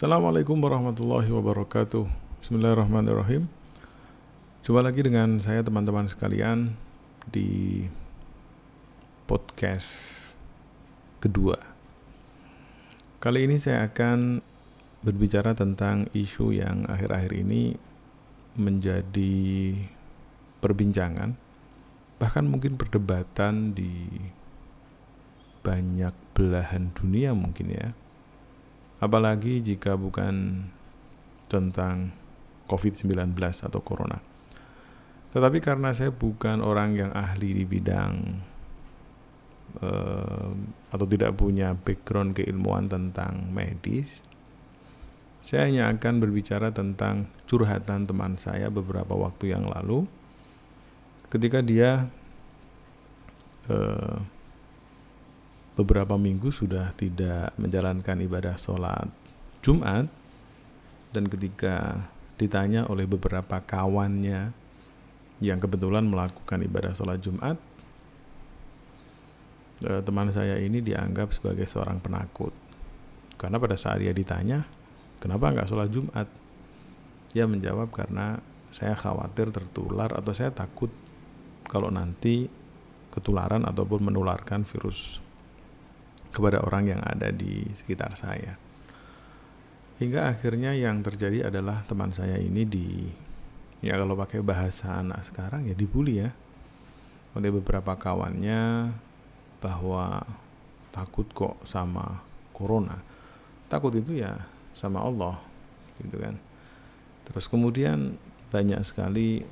Assalamualaikum warahmatullahi wabarakatuh. Bismillahirrahmanirrahim. Jumpa lagi dengan saya teman-teman sekalian Di podcast kedua. Kali ini saya akan berbicara tentang isu yang akhir-akhir ini menjadi perbincangan Bahkan mungkin perdebatan di banyak belahan dunia mungkin ya Apalagi jika bukan tentang COVID-19 atau Corona. Tetapi karena saya bukan orang yang ahli di bidang uh, atau tidak punya background keilmuan tentang medis, saya hanya akan berbicara tentang curhatan teman saya beberapa waktu yang lalu ketika dia uh, beberapa minggu sudah tidak menjalankan ibadah sholat Jumat. Dan ketika ditanya oleh beberapa kawannya yang kebetulan melakukan ibadah sholat Jumat eh, teman saya ini dianggap sebagai seorang penakut. Karena pada saat dia ditanya kenapa nggak sholat Jumat? Dia menjawab karena saya khawatir tertular atau saya takut kalau nanti ketularan ataupun menularkan virus kepada orang yang ada di sekitar saya. Hingga akhirnya yang terjadi adalah teman saya ini di ya kalau pakai bahasa anak sekarang ya dibully ya oleh beberapa kawannya bahwa takut kok sama corona. Takut itu ya sama Allah gitu kan. Terus kemudian banyak sekali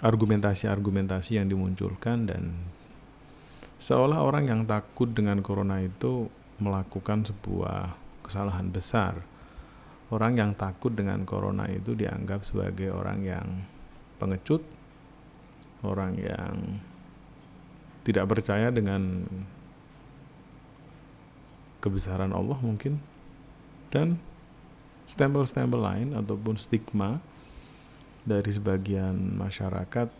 argumentasi-argumentasi yang dimunculkan dan Seolah orang yang takut dengan corona itu melakukan sebuah kesalahan besar. Orang yang takut dengan corona itu dianggap sebagai orang yang pengecut, orang yang tidak percaya dengan kebesaran Allah mungkin dan stempel-stempel lain ataupun stigma dari sebagian masyarakat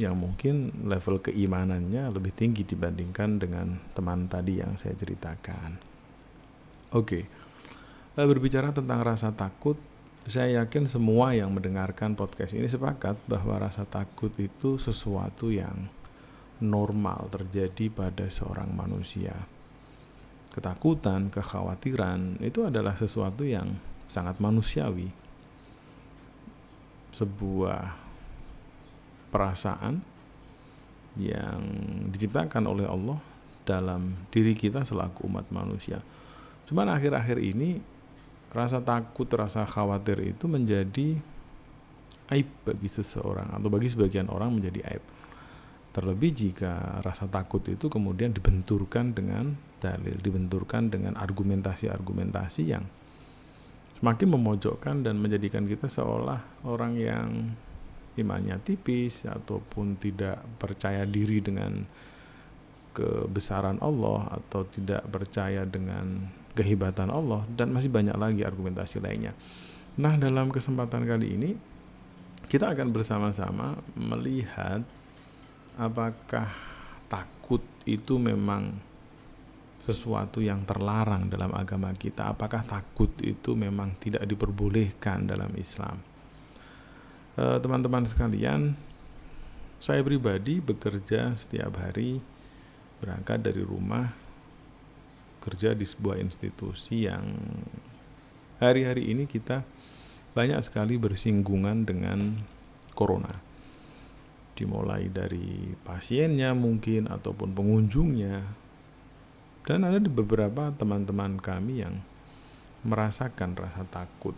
yang mungkin level keimanannya lebih tinggi dibandingkan dengan teman tadi yang saya ceritakan. Oke, okay. berbicara tentang rasa takut, saya yakin semua yang mendengarkan podcast ini sepakat bahwa rasa takut itu sesuatu yang normal terjadi pada seorang manusia. Ketakutan, kekhawatiran itu adalah sesuatu yang sangat manusiawi. Sebuah perasaan yang diciptakan oleh Allah dalam diri kita selaku umat manusia. Cuman akhir-akhir ini rasa takut, rasa khawatir itu menjadi aib bagi seseorang atau bagi sebagian orang menjadi aib. Terlebih jika rasa takut itu kemudian dibenturkan dengan dalil, dibenturkan dengan argumentasi-argumentasi yang semakin memojokkan dan menjadikan kita seolah orang yang imannya tipis ataupun tidak percaya diri dengan kebesaran Allah atau tidak percaya dengan kehebatan Allah dan masih banyak lagi argumentasi lainnya. Nah, dalam kesempatan kali ini kita akan bersama-sama melihat apakah takut itu memang sesuatu yang terlarang dalam agama kita. Apakah takut itu memang tidak diperbolehkan dalam Islam? Eh, teman-teman sekalian, saya pribadi bekerja setiap hari berangkat dari rumah kerja di sebuah institusi yang hari-hari ini kita banyak sekali bersinggungan dengan corona. Dimulai dari pasiennya mungkin ataupun pengunjungnya. Dan ada beberapa teman-teman kami yang merasakan rasa takut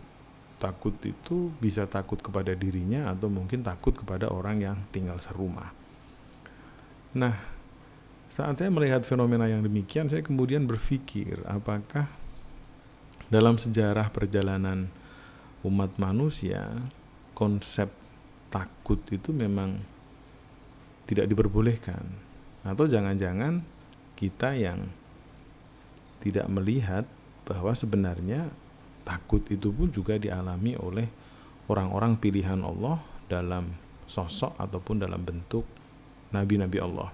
takut itu bisa takut kepada dirinya atau mungkin takut kepada orang yang tinggal serumah. Nah, saat saya melihat fenomena yang demikian, saya kemudian berpikir apakah dalam sejarah perjalanan umat manusia konsep takut itu memang tidak diperbolehkan atau jangan-jangan kita yang tidak melihat bahwa sebenarnya takut itu pun juga dialami oleh orang-orang pilihan Allah dalam sosok ataupun dalam bentuk nabi-nabi Allah.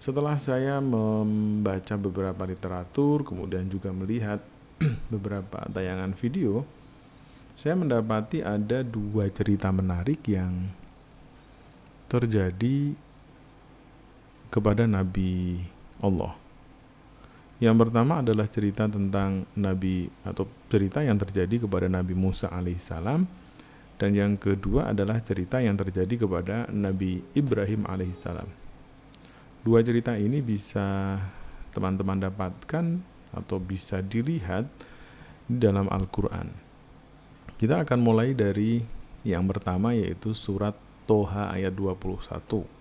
Setelah saya membaca beberapa literatur, kemudian juga melihat beberapa tayangan video, saya mendapati ada dua cerita menarik yang terjadi kepada Nabi Allah. Yang pertama adalah cerita tentang Nabi atau cerita yang terjadi kepada Nabi Musa alaihissalam dan yang kedua adalah cerita yang terjadi kepada Nabi Ibrahim alaihissalam. Dua cerita ini bisa teman-teman dapatkan atau bisa dilihat di dalam Al-Qur'an. Kita akan mulai dari yang pertama yaitu surat Toha ayat 21.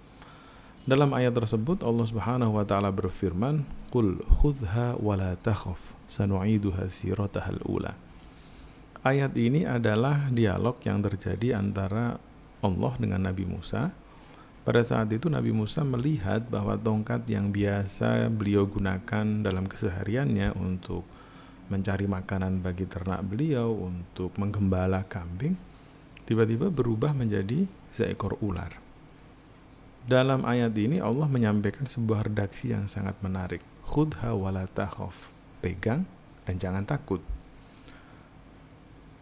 Dalam ayat tersebut Allah Subhanahu wa taala berfirman, "Qul khudha wa la takhaf, sanu'iduha siratahal ula." Ayat ini adalah dialog yang terjadi antara Allah dengan Nabi Musa. Pada saat itu Nabi Musa melihat bahwa tongkat yang biasa beliau gunakan dalam kesehariannya untuk mencari makanan bagi ternak beliau, untuk menggembala kambing, tiba-tiba berubah menjadi seekor ular. Dalam ayat ini Allah menyampaikan sebuah redaksi yang sangat menarik. Khudha wala takhaf. Pegang dan jangan takut.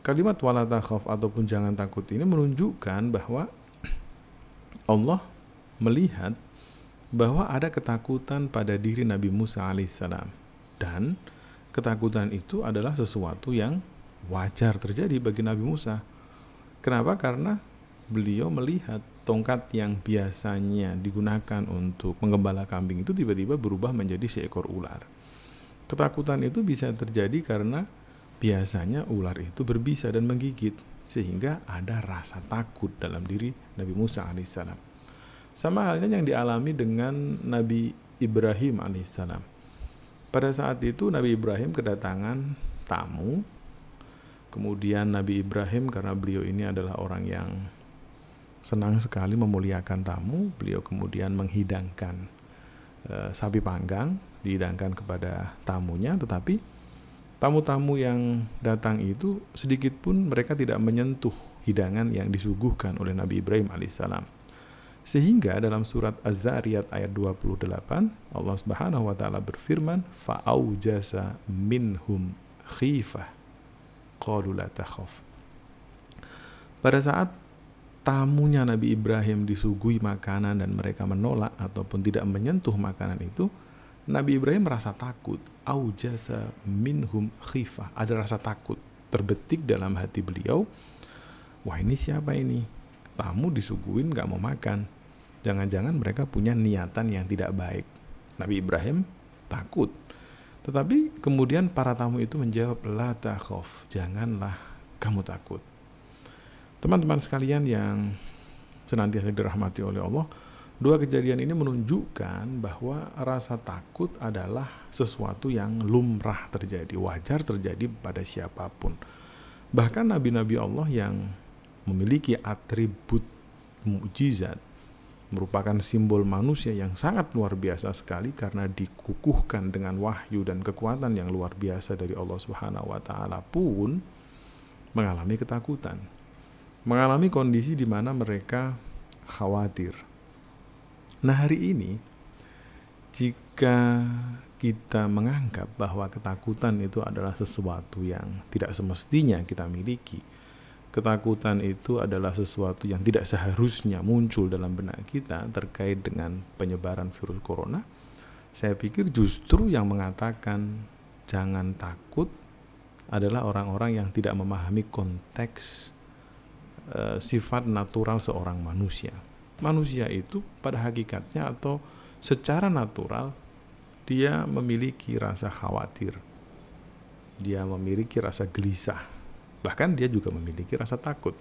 Kalimat wala takhaf ataupun jangan takut ini menunjukkan bahwa Allah melihat bahwa ada ketakutan pada diri Nabi Musa alaihissalam dan ketakutan itu adalah sesuatu yang wajar terjadi bagi Nabi Musa. Kenapa? Karena beliau melihat tongkat yang biasanya digunakan untuk menggembala kambing itu tiba-tiba berubah menjadi seekor ular. Ketakutan itu bisa terjadi karena biasanya ular itu berbisa dan menggigit sehingga ada rasa takut dalam diri Nabi Musa alaihissalam. Sama halnya yang dialami dengan Nabi Ibrahim alaihissalam. Pada saat itu Nabi Ibrahim kedatangan tamu. Kemudian Nabi Ibrahim karena beliau ini adalah orang yang senang sekali memuliakan tamu. Beliau kemudian menghidangkan e, sapi panggang, dihidangkan kepada tamunya, tetapi tamu-tamu yang datang itu sedikit pun mereka tidak menyentuh hidangan yang disuguhkan oleh Nabi Ibrahim alaihissalam. Sehingga dalam surat Az-Zariyat ayat 28 Allah Subhanahu wa taala berfirman fa'aujasa minhum khifah qalu la. Pada saat tamunya Nabi Ibrahim disuguhi makanan dan mereka menolak ataupun tidak menyentuh makanan itu, Nabi Ibrahim merasa takut. Aujasa minhum khifah. Ada rasa takut terbetik dalam hati beliau. Wah ini siapa ini? Tamu disuguhin gak mau makan. Jangan-jangan mereka punya niatan yang tidak baik. Nabi Ibrahim takut. Tetapi kemudian para tamu itu menjawab, La janganlah kamu takut Teman-teman sekalian yang senantiasa dirahmati oleh Allah, dua kejadian ini menunjukkan bahwa rasa takut adalah sesuatu yang lumrah terjadi, wajar terjadi pada siapa pun. Bahkan nabi-nabi Allah yang memiliki atribut mukjizat merupakan simbol manusia yang sangat luar biasa sekali karena dikukuhkan dengan wahyu dan kekuatan yang luar biasa dari Allah Subhanahu wa taala pun mengalami ketakutan mengalami kondisi di mana mereka khawatir. Nah, hari ini jika kita menganggap bahwa ketakutan itu adalah sesuatu yang tidak semestinya kita miliki, ketakutan itu adalah sesuatu yang tidak seharusnya muncul dalam benak kita terkait dengan penyebaran virus corona, saya pikir justru yang mengatakan jangan takut adalah orang-orang yang tidak memahami konteks Eh, sifat natural seorang manusia. Manusia itu pada hakikatnya atau secara natural dia memiliki rasa khawatir. Dia memiliki rasa gelisah. Bahkan dia juga memiliki rasa takut.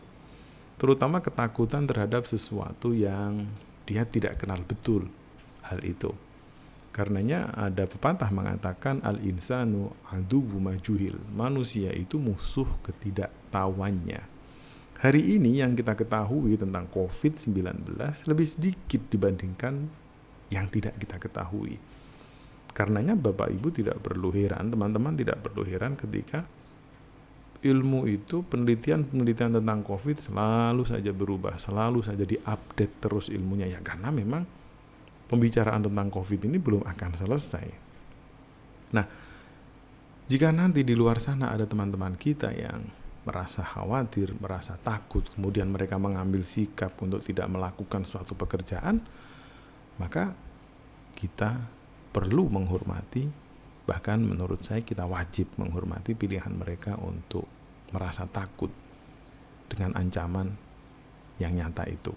Terutama ketakutan terhadap sesuatu yang dia tidak kenal betul hal itu. Karenanya ada pepatah mengatakan al-insanu adubu majuhil. Manusia itu musuh ketidaktahuannya Hari ini yang kita ketahui tentang COVID-19 lebih sedikit dibandingkan yang tidak kita ketahui. Karenanya Bapak Ibu tidak perlu heran, teman-teman tidak perlu heran ketika ilmu itu penelitian-penelitian tentang COVID selalu saja berubah, selalu saja diupdate terus ilmunya ya karena memang pembicaraan tentang COVID ini belum akan selesai. Nah, Jika nanti di luar sana ada teman-teman kita yang merasa khawatir, merasa takut, kemudian mereka mengambil sikap untuk tidak melakukan suatu pekerjaan, maka kita perlu menghormati, bahkan menurut saya kita wajib menghormati pilihan mereka untuk merasa takut dengan ancaman yang nyata itu.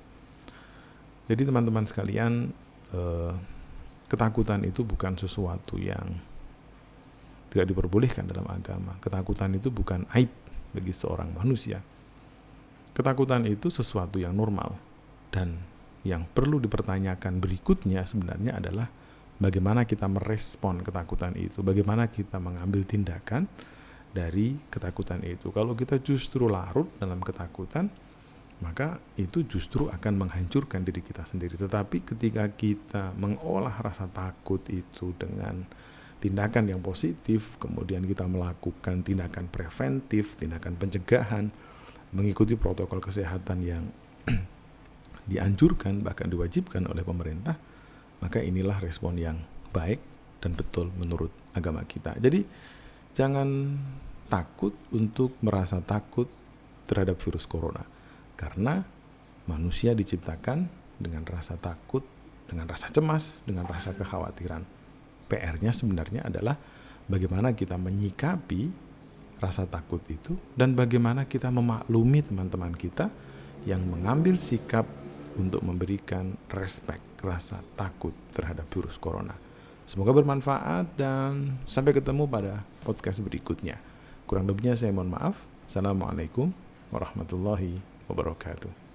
Jadi teman-teman sekalian, eh, ketakutan itu bukan sesuatu yang tidak diperbolehkan dalam agama. Ketakutan itu bukan aib bagi seorang manusia. Ketakutan itu sesuatu yang normal dan yang perlu dipertanyakan berikutnya sebenarnya adalah bagaimana kita merespon ketakutan itu, bagaimana kita mengambil tindakan dari ketakutan itu. Kalau kita justru larut dalam ketakutan, maka itu justru akan menghancurkan diri kita sendiri. Tetapi ketika kita mengolah rasa takut itu dengan tindakan yang positif, kemudian kita melakukan tindakan preventif, tindakan pencegahan, mengikuti protokol kesehatan yang dianjurkan bahkan diwajibkan oleh pemerintah, maka inilah respon yang baik dan betul menurut agama kita. Jadi jangan takut untuk merasa takut terhadap virus corona karena manusia diciptakan dengan rasa takut, dengan rasa cemas, dengan rasa kekhawatiran PR-nya sebenarnya adalah bagaimana kita menyikapi rasa takut itu dan bagaimana kita memaklumi teman-teman kita yang mengambil sikap untuk memberikan respect rasa takut terhadap virus corona. Semoga bermanfaat dan sampai ketemu pada podcast berikutnya. Kurang lebihnya saya mohon maaf. Assalamualaikum warahmatullahi wabarakatuh.